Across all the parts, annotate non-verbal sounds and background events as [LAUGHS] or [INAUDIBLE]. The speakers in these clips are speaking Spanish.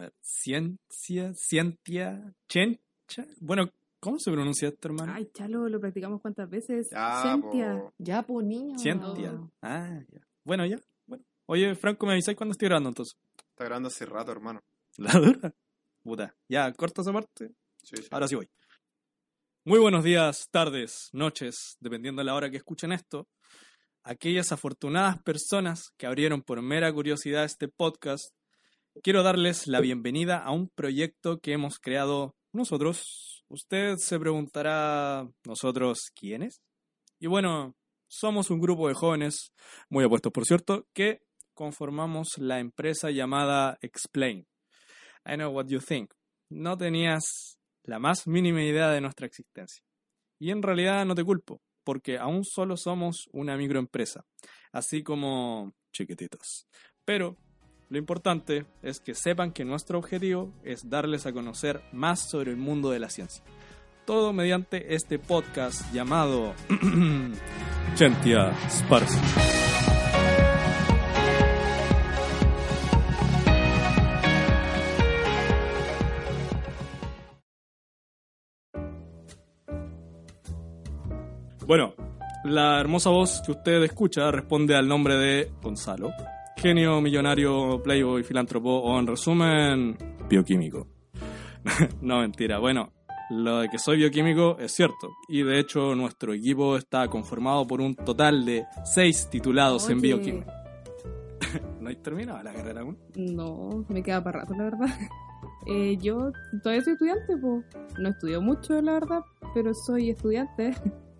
A ver, ciencia, cientia, chencha. Bueno, ¿cómo se pronuncia esto, hermano? Ay, chalo, lo practicamos cuántas veces. Ya, Cientia. po. Ya, pues niño. Cientia. Ah, ya. Bueno, ya. Bueno. Oye, Franco, ¿me avisáis cuándo estoy grabando entonces? Está grabando hace rato, hermano. La dura. Puta. Ya, corta esa parte. Sí, sí. Ahora sí voy. Muy buenos días, tardes, noches, dependiendo de la hora que escuchen esto. Aquellas afortunadas personas que abrieron por mera curiosidad este podcast, quiero darles la bienvenida a un proyecto que hemos creado nosotros. Usted se preguntará, ¿nosotros quiénes? Y bueno, somos un grupo de jóvenes, muy apuestos por cierto, que conformamos la empresa llamada Explain. I know what you think. No tenías la más mínima idea de nuestra existencia. Y en realidad no te culpo, porque aún solo somos una microempresa, así como chiquititos. Pero lo importante es que sepan que nuestro objetivo es darles a conocer más sobre el mundo de la ciencia. Todo mediante este podcast llamado [CLEARS THROAT] Chentia Sparsi. Bueno, la hermosa voz que usted escucha responde al nombre de Gonzalo, genio, millonario, playboy, filántropo o en resumen, bioquímico. [LAUGHS] no, mentira. Bueno, lo de que soy bioquímico es cierto. Y de hecho nuestro equipo está conformado por un total de seis titulados en bioquímica. [LAUGHS] ¿No hay terminado la carrera aún? No, me queda para rato, la verdad. Eh, yo todavía soy estudiante, pues. No estudio mucho, la verdad, pero soy estudiante. [LAUGHS]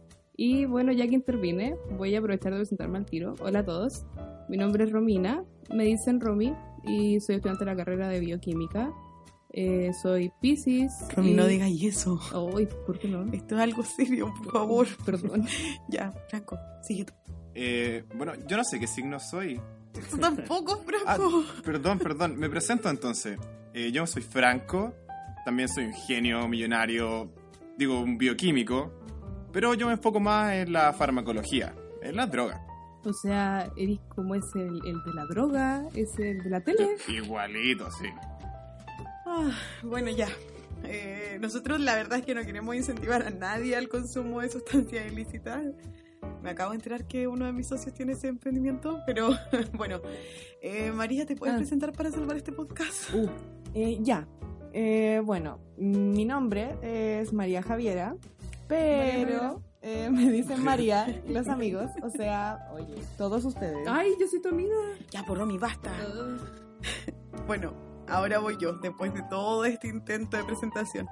Y bueno, ya que intervine, voy a aprovechar de presentarme al tiro. Hola a todos. Mi nombre es Romina, me dicen Romy, y soy estudiante de la carrera de bioquímica. Eh, soy Pisces. Romy, y- no digas eso. Ay, ¿por qué no? Esto es algo serio, por favor. Perdón. [LAUGHS] Ya, Franco, sigue tú. Eh, bueno, yo no sé qué signo soy. Tú tampoco, [LAUGHS] Ah, Franco. perdón, perdón. Me presento entonces. Eh, yo soy Franco. También soy un genio, millonario, digo, un bioquímico. Pero yo me enfoco más en la farmacología, en la droga. O sea, eres como es el, el de la droga, es el de la tele. Igualito, sí. Ah, bueno, ya. Eh, nosotros la verdad es que no queremos incentivar a nadie al consumo de sustancias ilícitas. Me acabo de enterar que uno de mis socios tiene ese emprendimiento, pero [LAUGHS] bueno. Eh, María, ¿te puedes Ah. presentar para salvar este podcast? Uh, eh, ya. Eh, bueno, mi nombre es María Javiera, pero eh, me dicen [LAUGHS] María los amigos, o sea, oye, todos ustedes. Ay, yo soy tu amiga. Ya, por Romy, basta. [LAUGHS] Bueno, ahora voy yo, después de todo este intento de presentación.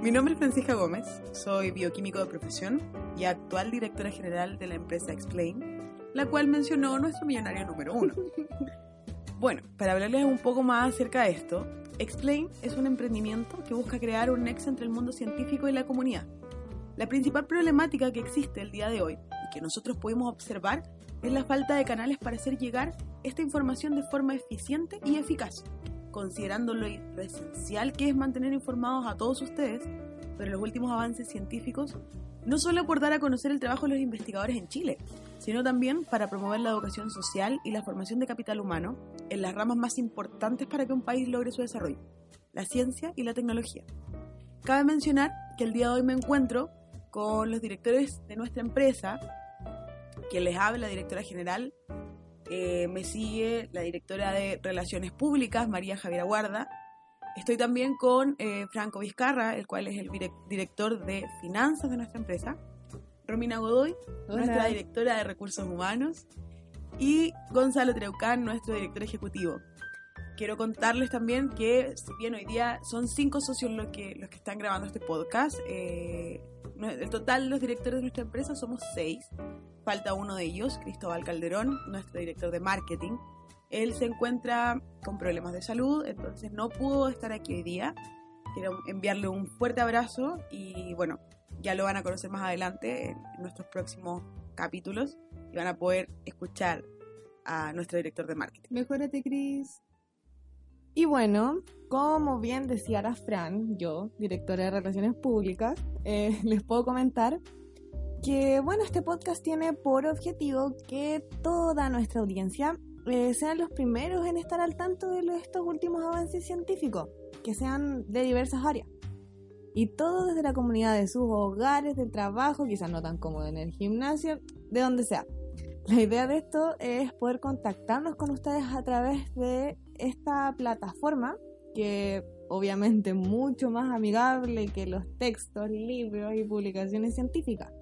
Mi nombre es Francisca Gómez, soy bioquímico de profesión y actual directora general de la empresa Explain, la cual mencionó nuestro millonario número uno. [LAUGHS] Bueno, para hablarles un poco más acerca de esto, Explain es un emprendimiento que busca crear un nexo entre el mundo científico y la comunidad. La principal problemática que existe el día de hoy y que nosotros pudimos observar es la falta de canales para hacer llegar esta información de forma eficiente y eficaz, considerando lo esencial que es mantener informados a todos ustedes sobre los últimos avances científicos, no solo por dar a conocer el trabajo de los investigadores en Chile, sino también para promover la educación social y la formación de capital humano en las ramas más importantes para que un país logre su desarrollo, la ciencia y la tecnología. Cabe mencionar que el día de hoy me encuentro con los directores de nuestra empresa, quien les habla, la directora general, eh, me sigue la directora de Relaciones Públicas, María Javiera Guarda. Estoy también con eh, Franco Vizcarra, el cual es el direc- director de finanzas de nuestra empresa. Romina Godoy, nuestra directora de recursos humanos. Y Gonzalo Treucán, nuestro director ejecutivo. Quiero contarles también que, si bien hoy día son cinco socios los que, los que están grabando este podcast, eh, el total los directores de nuestra empresa somos seis. Falta uno de ellos, Cristóbal Calderón, nuestro director de marketing. Él se encuentra con problemas de salud, entonces no pudo estar aquí hoy día. Quiero enviarle un fuerte abrazo y bueno, ya lo van a conocer más adelante en nuestros próximos capítulos y van a poder escuchar a nuestro director de marketing. Mejórate, Cris. Y bueno, como bien decía la Fran, yo, directora de Relaciones Públicas, eh, [LAUGHS] les puedo comentar que, bueno, este podcast tiene por objetivo que toda nuestra audiencia eh, sean los primeros en estar al tanto de estos últimos avances científicos, que sean de diversas áreas. Y todo desde la comunidad de sus hogares, del trabajo, quizás no tan cómodo en el gimnasio, de donde sea. La idea de esto es poder contactarnos con ustedes a través de esta plataforma que obviamente es mucho más amigable que los textos, libros y publicaciones científicas.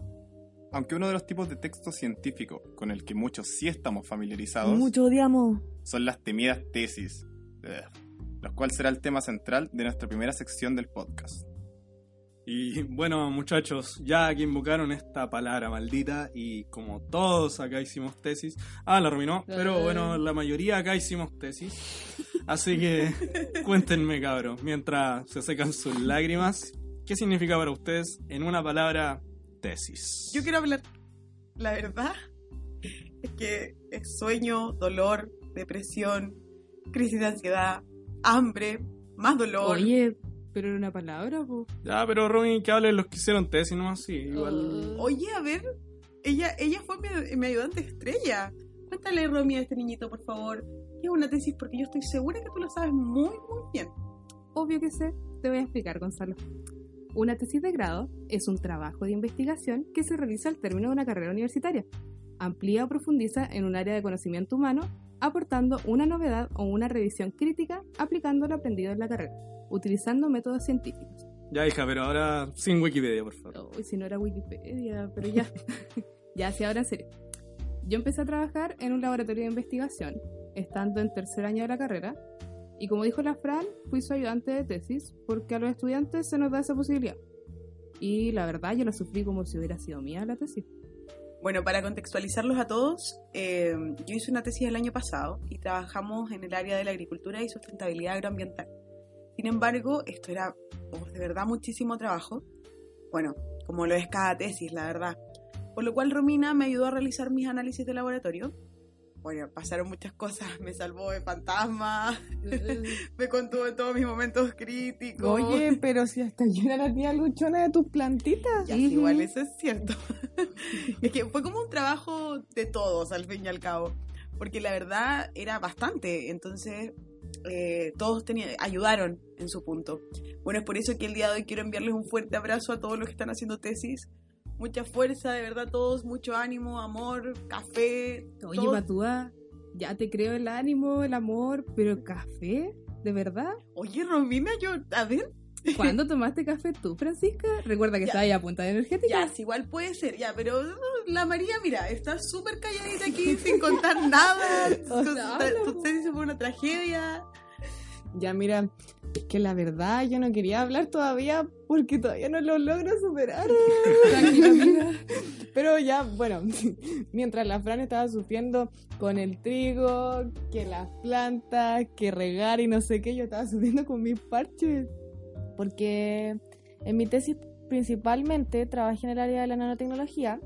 Aunque uno de los tipos de texto científico con el que muchos sí estamos familiarizados Mucho odiamos. son las temidas tesis, Ugh. los cuales será el tema central de nuestra primera sección del podcast. Y bueno, muchachos, ya que invocaron esta palabra maldita y como todos acá hicimos tesis, ah, la arruinó, pero bueno, la mayoría acá hicimos tesis. Así que [LAUGHS] cuéntenme, cabros, mientras se secan sus lágrimas, ¿qué significa para ustedes en una palabra tesis? Yo quiero hablar. La verdad es que es sueño, dolor, depresión, crisis de ansiedad, hambre, más dolor. Oye, pero era una palabra, po. Ya, pero Romy, que hablen los que hicieron tesis, ¿no? Sí, igual... Oh. Oye, a ver, ella, ella fue mi, mi ayudante estrella. Cuéntale, Romy, a este niñito, por favor. ¿Qué es una tesis? Porque yo estoy segura que tú lo sabes muy, muy bien. Obvio que sé. Te voy a explicar, Gonzalo. Una tesis de grado es un trabajo de investigación que se realiza al término de una carrera universitaria. Amplía o profundiza en un área de conocimiento humano, aportando una novedad o una revisión crítica aplicando lo aprendido en la carrera, utilizando métodos científicos. Ya, hija, pero ahora sin Wikipedia, por favor. Uy, si no era Wikipedia, pero ya. [LAUGHS] ya, sí, ahora en serio. Yo empecé a trabajar en un laboratorio de investigación, estando en tercer año de la carrera, y como dijo la Fran, fui su ayudante de tesis, porque a los estudiantes se nos da esa posibilidad. Y la verdad, yo la sufrí como si hubiera sido mía la tesis. Bueno, para contextualizarlos a todos, eh, yo hice una tesis el año pasado y trabajamos en el área de la agricultura y sustentabilidad agroambiental. Sin embargo, esto era oh, de verdad muchísimo trabajo. Bueno, como lo es cada tesis, la verdad. Por lo cual Romina me ayudó a realizar mis análisis de laboratorio. Bueno, pasaron muchas cosas, [LAUGHS] me salvó de fantasmas, [LAUGHS] me contuvo en todos mis momentos críticos. Oye, [LAUGHS] pero si hasta yo era la tía luchona de tus plantitas. Ya, sí, igual eso es cierto. es que fue como un trabajo de todos, al fin y al cabo. Porque la verdad era bastante. Entonces, eh, todos ayudaron en su punto. Bueno, es por eso que el día de hoy quiero enviarles un fuerte abrazo a todos los que están haciendo tesis. Mucha fuerza, de verdad, todos, mucho ánimo, amor, café. Oye. Patúa, ya te creo el ánimo, el amor, pero café, ¿de verdad? Oye, Romina, yo, a ver, [LAUGHS] ¿Cuándo tomaste café tú, Francisca? Recuerda que estaba ahí a punta de energética. ya, sí, igual puede ser, ya, pero uh, la María, mira, está súper calladita aquí [LAUGHS] sin contar nada. Tu po. tesis fue una tragedia. Ya, mira, es que la verdad yo no quería hablar todavía porque todavía no lo logro superar. [LAUGHS] Pero ya, bueno, [LAUGHS] mientras la Fran estaba sufriendo con el trigo, que las plantas, que regar y no sé qué, yo estaba sufriendo con mis parches. Porque en mi tesis principalmente trabajé en el área de la nanotecnología,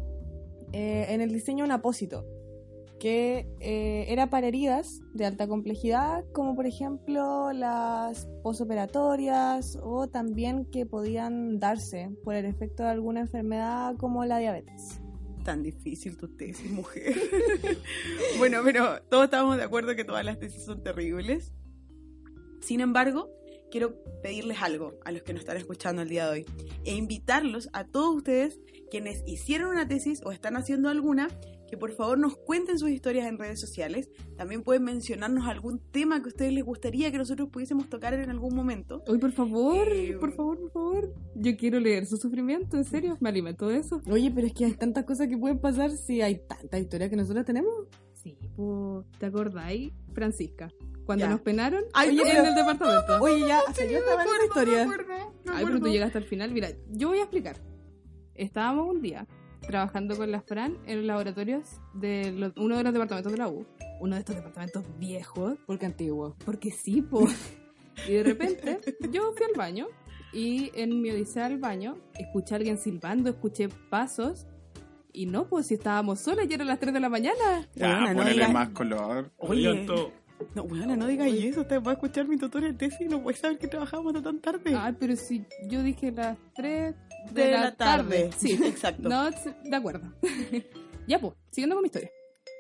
eh, en el diseño de un apósito, que eh, era para heridas de alta complejidad, como por ejemplo las posoperatorias o también que podían darse por el efecto de alguna enfermedad como la diabetes. Tan difícil tu tesis, mujer. [LAUGHS] bueno, pero todos estamos de acuerdo que todas las tesis son terribles. Sin embargo, quiero pedirles algo a los que nos están escuchando el día de hoy e invitarlos a todos ustedes quienes hicieron una tesis o están haciendo alguna que por favor nos cuenten sus historias en redes sociales. También pueden mencionarnos algún tema que a ustedes les gustaría que nosotros pudiésemos tocar en algún momento. Uy, por favor, Eh, por favor, por favor. Yo quiero leer su sufrimiento, en serio. Me alimento de eso. Oye, pero es que hay tantas cosas que pueden pasar si hay tanta historia que nosotros tenemos. Sí, pues, ¿te acordáis, Francisca? Cuando Ya. nos penaron Ay, Oye, no, en el departamento. Oye, ya, hasta yo estaba en esa historia. Ay, pero tú llegaste al final. Mira, yo voy a explicar. Estábamos un día trabajando con la Fran en los laboratorios de lo- uno de los departamentos de la U. Uno de estos departamentos viejos. Porque antiguo. Porque sí, po. [LAUGHS] Y de repente yo fui al baño y en mi odisea al baño escuché a alguien silbando, escuché pasos y no, pues si estábamos solas y eran las 3 de la mañana. Ya, no ponele digas- más color. Oye. No, bueno, no digas eso. Usted va a escuchar mi tutor de tesis y no puede saber que trabajamos de tan tarde. Ay, pero si yo dije las 3 de, la, tarde. Sí, [LAUGHS] exacto. No, de acuerdo. [LAUGHS] ya, pues, siguiendo con mi historia.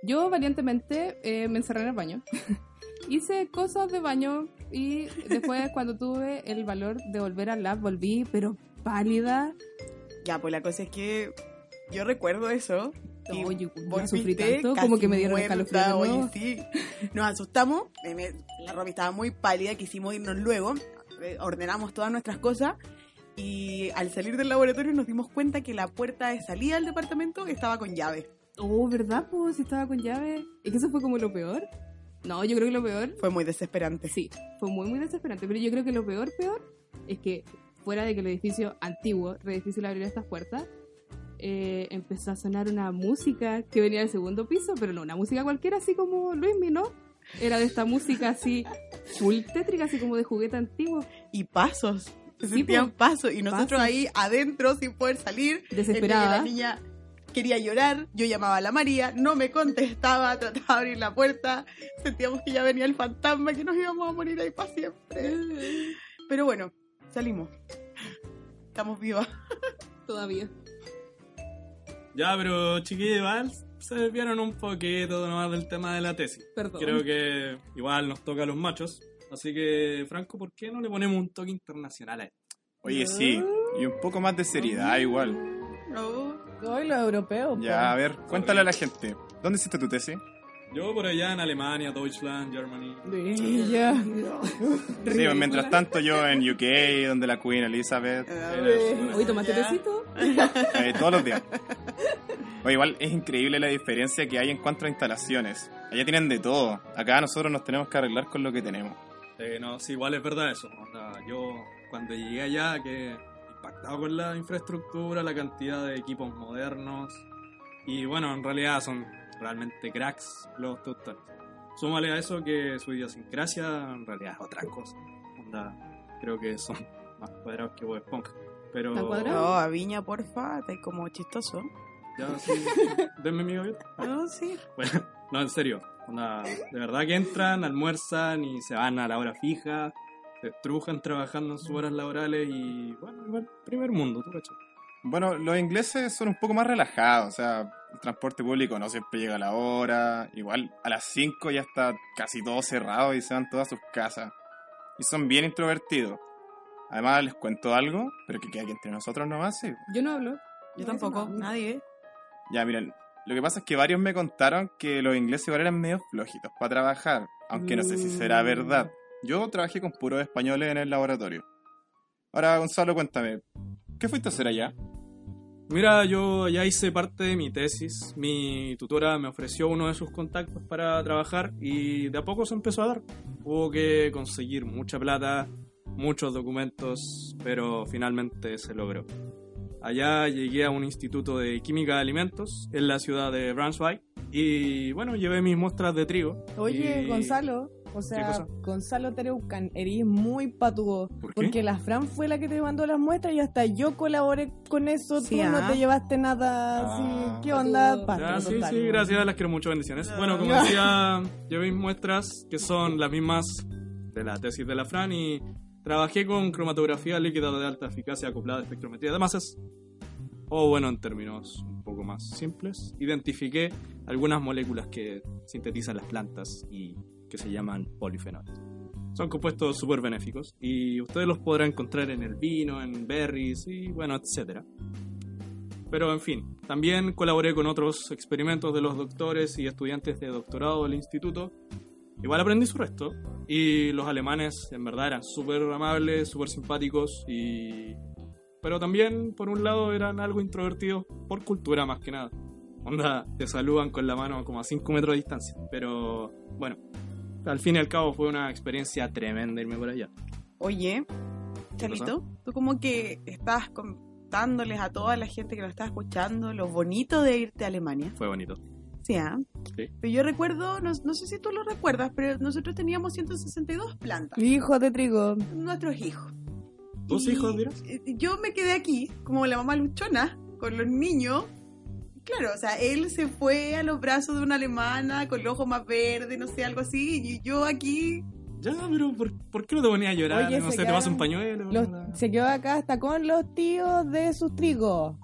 Yo valientemente eh, me encerré en el baño. [LAUGHS] Hice cosas de baño y después cuando tuve el valor de volver al lab, volví, pero pálida. Ya, pues la cosa es que yo recuerdo eso. Y yo sufrí tanto, como que me dieron muerta, de oye, nuevo. sí. Nos asustamos. la Romy estaba muy pálida, quisimos irnos luego. eh, Ordenamos todas nuestras cosas. Y al salir del laboratorio nos dimos cuenta que la puerta de salida del departamento estaba con llave. Oh, ¿verdad? Pues estaba con llave. ¿Es que eso fue como lo peor? No, yo creo que lo peor Fue muy desesperante. Sí, fue muy, muy desesperante. Pero yo creo que lo peor, peor, es que fuera de que el edificio antiguo, re difícil abrir estas puertas, eh, empezó a sonar una música que venía del segundo piso, pero no una música cualquiera, así como Luismi, ¿no? Era de esta música así, full tétrica, así como de juguete antiguo. Y pasos. Se Sí, sentían po. pasos. Y nosotros Pasos. ahí adentro sin poder salir. Desesperada. La niña quería llorar. Yo llamaba a la María. No me contestaba. [LAUGHS] Trataba de abrir la puerta. Sentíamos que ya venía el fantasma. Que nos íbamos a morir ahí para siempre. [LAUGHS] Pero bueno, salimos. Estamos vivas. [LAUGHS] Todavía. Ya, pero chiquillos, igual se desviaron un poquito nomás del tema de la tesis. Perdón. Creo que igual nos toca a los machos. Así que, Franco, ¿por qué no le ponemos un toque internacional a esto? Oye, sí. Y un poco más de seriedad igual. No. Hoy los europeos. po. Ya, a ver, cuéntale a la gente. ¿Dónde hiciste tu tesis? Yo por allá en Alemania, Deutschland, Germany. Sí, ya. Sí, pues, mientras tanto yo en UK, donde la Queen Elizabeth, Oye, ¿tomaste Ya. tecito? eh, todos los días. Oye, igual es increíble la diferencia que hay en cuanto a instalaciones. Allá tienen de todo. Acá nosotros nos tenemos que arreglar con lo que tenemos. Eh, no, sí, igual es verdad eso. Yo cuando llegué allá quedé impactado con la infraestructura, la cantidad de equipos modernos. Y bueno, en realidad son realmente cracks los doctores. Súmale a eso que su idiosincrasia en realidad es otra cosa. Onda, creo que son más cuadrados que Bob Esponja. Pero ¿Tan cuadrados? No, a Viña, porfa. Está como chistoso. ya sí, [LAUGHS] denme mi gaveta. No, sí. Bueno, no, en serio. Onda, de verdad que entran, almuerzan y se van a la hora fija, se estrujan trabajando en sus horas laborales y, bueno, igual, primer mundo, tú cachai. Bueno, los ingleses son un poco más relajados, o sea, el transporte público no siempre llega a la hora, igual a las 5 ya está casi todo cerrado y se van todas a sus casas. Y son bien introvertidos. Además, les cuento algo, pero que queda aquí entre nosotros nomás, sí. Yo no hablo. Yo tampoco. No. Nadie. Ya, miren, lo que pasa es que varios me contaron que los ingleses igual eran medio flojitos para trabajar, aunque no sé si será Mm. verdad. Yo trabajé con puros españoles en el laboratorio. Ahora, Gonzalo, cuéntame, ¿qué fuiste a hacer allá? Mira, yo ya hice parte de mi tesis, mi tutora me ofreció uno de sus contactos para trabajar y de a poco se empezó a dar. Hubo que conseguir mucha plata, muchos documentos, pero finalmente se logró. Allá llegué a un instituto de química de alimentos en la ciudad de Brunswick y bueno, llevé mis muestras de trigo. Oye, y- Gonzalo, o ¿Qué sea? Gonzalo Tereucan, eres muy patudo. ¿Por? Porque la Fran fue la que te mandó las muestras y hasta yo colaboré con eso. Sí, Tú no ah. te llevaste nada Ah. así. ¿Qué onda, pato? Sí, total. sí, gracias, las quiero mucho, bendiciones. Bueno, como decía, llevé mis muestras que son las mismas de la tesis de la Fran y trabajé con cromatografía líquida de alta eficacia acoplada a espectrometría de masas. O bueno, en términos un poco más simples, identifiqué algunas moléculas que sintetizan las plantas y que se llaman polifenoles. Son compuestos súper benéficos y ustedes los podrán encontrar en el vino, en berries y bueno, etcétera. Pero en fin, también colaboré con otros experimentos de los doctores y estudiantes de doctorado del instituto. Igual aprendí su resto. Y los alemanes en verdad eran súper amables, súper simpáticos y... Pero también, por un lado, eran algo introvertidos por cultura más que nada. Onda, te saludan con la mano como a 5 metros de distancia. Pero bueno, al fin y al cabo fue una experiencia tremenda irme por allá. Oye, ¿Qué Charlito, tú como que estás contándoles a toda la gente que nos está escuchando lo bonito de irte a Alemania. Fue bonito. Sí, ¿ah? Sí. Pero yo recuerdo, no, no sé si tú lo recuerdas, pero nosotros teníamos 162 plantas. Hijo de trigo. Nuestros hijos. ¿Tus Y, hijos, dirás? eh, Yo me quedé aquí, como la mamá luchona, con los niños. Claro, o sea, él se fue a los brazos de una alemana con los ojos más verdes, no sé, algo así. Y yo aquí Ya, pero ¿por, por qué no te ponías a llorar? Oye, no sé, te vas quedaron un pañuelo. Los- se quedó acá hasta con los tíos de sus trigos.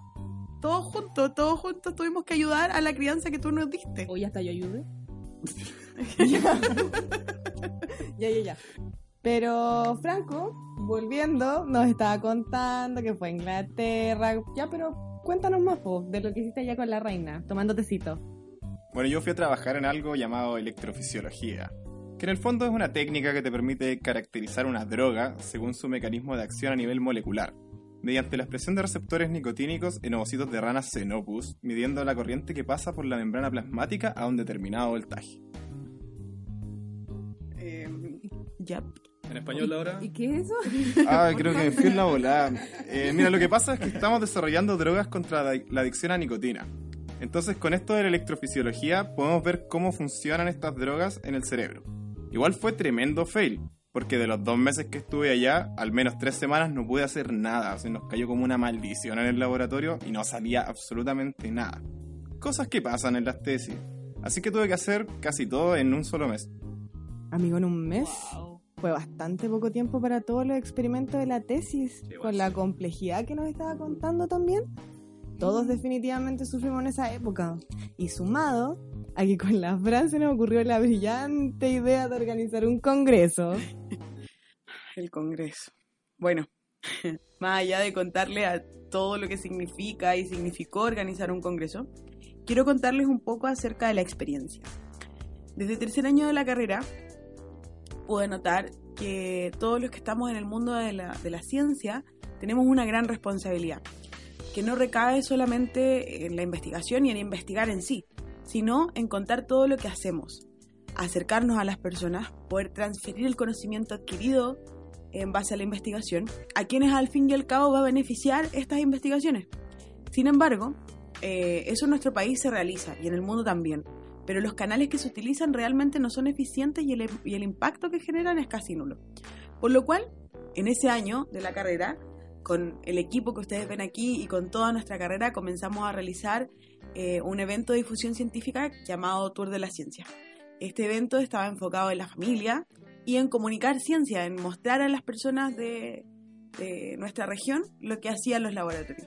Todos juntos, todos juntos tuvimos que ayudar a la crianza que tú nos diste. Hoy hasta yo ayude. [LAUGHS] Ya, ya, ya. Pero Franco, volviendo, nos estaba contando que fue a Inglaterra. Ya, pero cuéntanos más po, de lo que hiciste allá con la reina, tomando tecito. Bueno, yo fui a trabajar en algo llamado electrofisiología, que en el fondo es una técnica que te permite caracterizar una droga según su mecanismo de acción a nivel molecular, mediante la expresión de receptores nicotínicos en ovocitos de ranas Xenopus, midiendo la corriente que pasa por la membrana plasmática a un determinado voltaje. Eh, ya. En español ahora. ¿Y qué es eso? [LAUGHS] Ah, creo que me fui en la volada. Eh, mira, lo que pasa es que estamos desarrollando drogas contra la la adicción a nicotina. Entonces, con esto de la electrofisiología, podemos ver cómo funcionan estas drogas en el cerebro. Igual fue tremendo fail, porque de los dos meses que estuve allá, al menos tres semanas no pude hacer nada. Se nos cayó como una maldición en el laboratorio y no salía absolutamente nada. Cosas que pasan en las tesis. Así que tuve que hacer casi todo en un solo mes. Amigo, en un mes. Fue bastante poco tiempo para todos los experimentos de la tesis, con la sí. complejidad que nos estaba contando también. Todos definitivamente sufrimos en esa época. Y sumado a que con la Fran se nos ocurrió la brillante idea de organizar un congreso. [LAUGHS] El Congreso. Bueno, [LAUGHS] más allá de contarle a todo lo que significa y significó organizar un Congreso, quiero contarles un poco acerca de la experiencia. Desde el tercer año de la carrera, pude notar que todos los que estamos en el mundo de la, de la ciencia tenemos una gran responsabilidad, que no recae solamente en la investigación y en investigar en sí, sino en contar todo lo que hacemos, acercarnos a las personas, poder transferir el conocimiento adquirido en base a la investigación a quienes al fin y al cabo va a beneficiar estas investigaciones. Sin embargo, eh, eso en nuestro país se realiza y en el mundo también, pero los canales que se utilizan realmente no son eficientes y el, y el impacto que generan es casi nulo. Por lo cual, en ese año de la carrera, con el equipo que ustedes ven aquí y con toda nuestra carrera, comenzamos a realizar eh, un evento de difusión científica llamado Tour de la Ciencia. Este evento estaba enfocado en la familia y en comunicar ciencia, en mostrar a las personas de, nuestra región lo que hacían los laboratorios.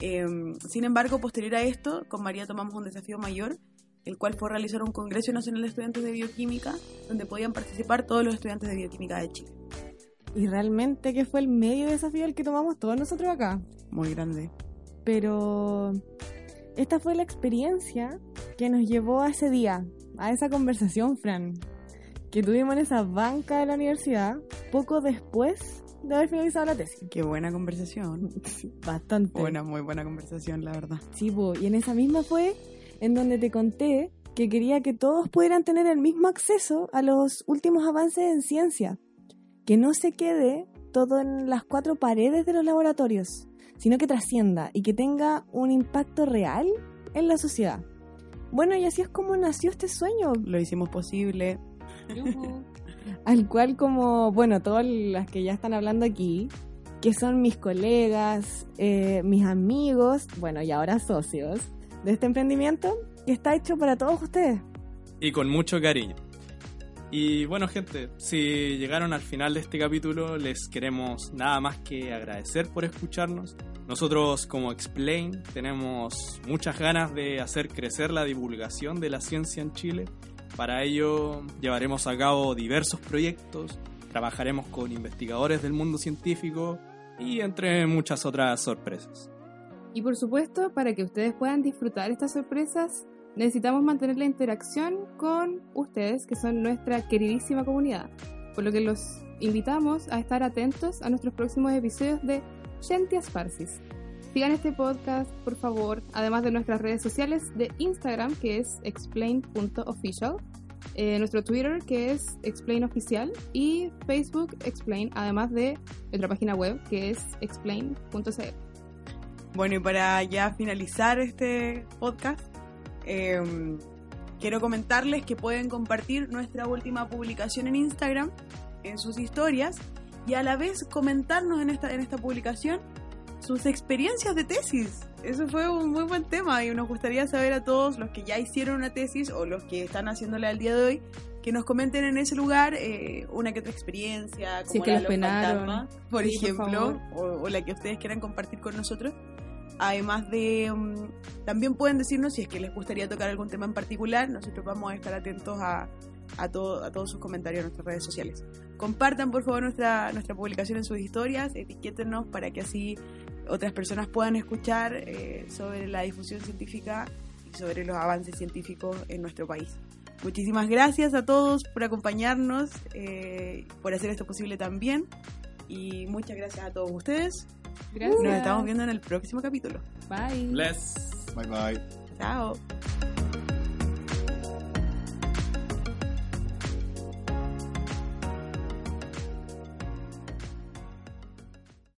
Eh, sin embargo, posterior a esto, con María tomamos un desafío mayor, el cual fue realizar un Congreso Nacional de Estudiantes de Bioquímica, donde podían participar todos los estudiantes de Bioquímica de Chile. Y realmente que fue el medio desafío el que tomamos todos nosotros acá. Muy grande. Pero esta fue la experiencia que nos llevó a ese día, a esa conversación, Fran, que tuvimos en esa banca de la universidad poco después de haber finalizado la tesis. Qué buena conversación. [LAUGHS] Bastante. Buena, muy buena conversación, la verdad. Sí, y en esa misma fue en donde te conté que quería que todos pudieran tener el mismo acceso a los últimos avances en ciencia. Que no se quede todo en las cuatro paredes de los laboratorios, sino que trascienda y que tenga un impacto real en la sociedad. Bueno, y así es como nació este sueño, Lo hicimos posible. [LAUGHS] al cual como, bueno, todas las que ya están hablando aquí, que son mis colegas, eh, mis amigos, bueno, y ahora socios de este emprendimiento, que está hecho para todos ustedes. y con mucho cariño. Y bueno, gente, si llegaron al final de este capítulo, les queremos nada más que agradecer por escucharnos. Nosotros como Explain tenemos muchas ganas de hacer crecer la divulgación de la ciencia en Chile. Para ello llevaremos a cabo diversos proyectos, trabajaremos con investigadores del mundo científico y entre muchas otras sorpresas. Y por supuesto, para que ustedes puedan disfrutar estas sorpresas, necesitamos mantener la interacción con ustedes, que son nuestra queridísima comunidad. Por lo que los invitamos a estar atentos a nuestros próximos episodios de Gentias Farsis. Sigan este podcast, por favor, además de nuestras redes sociales de Instagram, que es explain.official, eh, nuestro Twitter, que es explainoficial, y Facebook explain, además de nuestra página web, que es explain.cl. Bueno, y para ya finalizar este podcast, eh, quiero comentarles que pueden compartir nuestra última publicación en Instagram, en sus historias, y a la vez comentarnos en esta, en esta publicación sus experiencias de tesis. Eso fue un muy buen tema y nos gustaría saber a todos los que ya hicieron una tesis o los que están haciéndola al día de hoy, que nos comenten en ese lugar eh, una que otra experiencia, como Si es que la los penaron. por Sí, ejemplo, o la que ustedes quieran compartir con nosotros. Además de, mm, también pueden decirnos si es que les gustaría tocar algún tema en particular. Nosotros vamos a estar atentos a, a, todo, a todos sus comentarios en nuestras redes sociales. Compartan por favor nuestra, nuestra publicación en sus historias, etiquétenos para que así otras personas puedan escuchar eh, sobre la difusión científica y sobre los avances científicos en nuestro país. Muchísimas gracias a todos por acompañarnos, eh, por hacer esto posible también. Y muchas gracias a todos ustedes. Gracias. Nos estamos viendo en el próximo capítulo. Bye. Bless. Bye bye. Chao.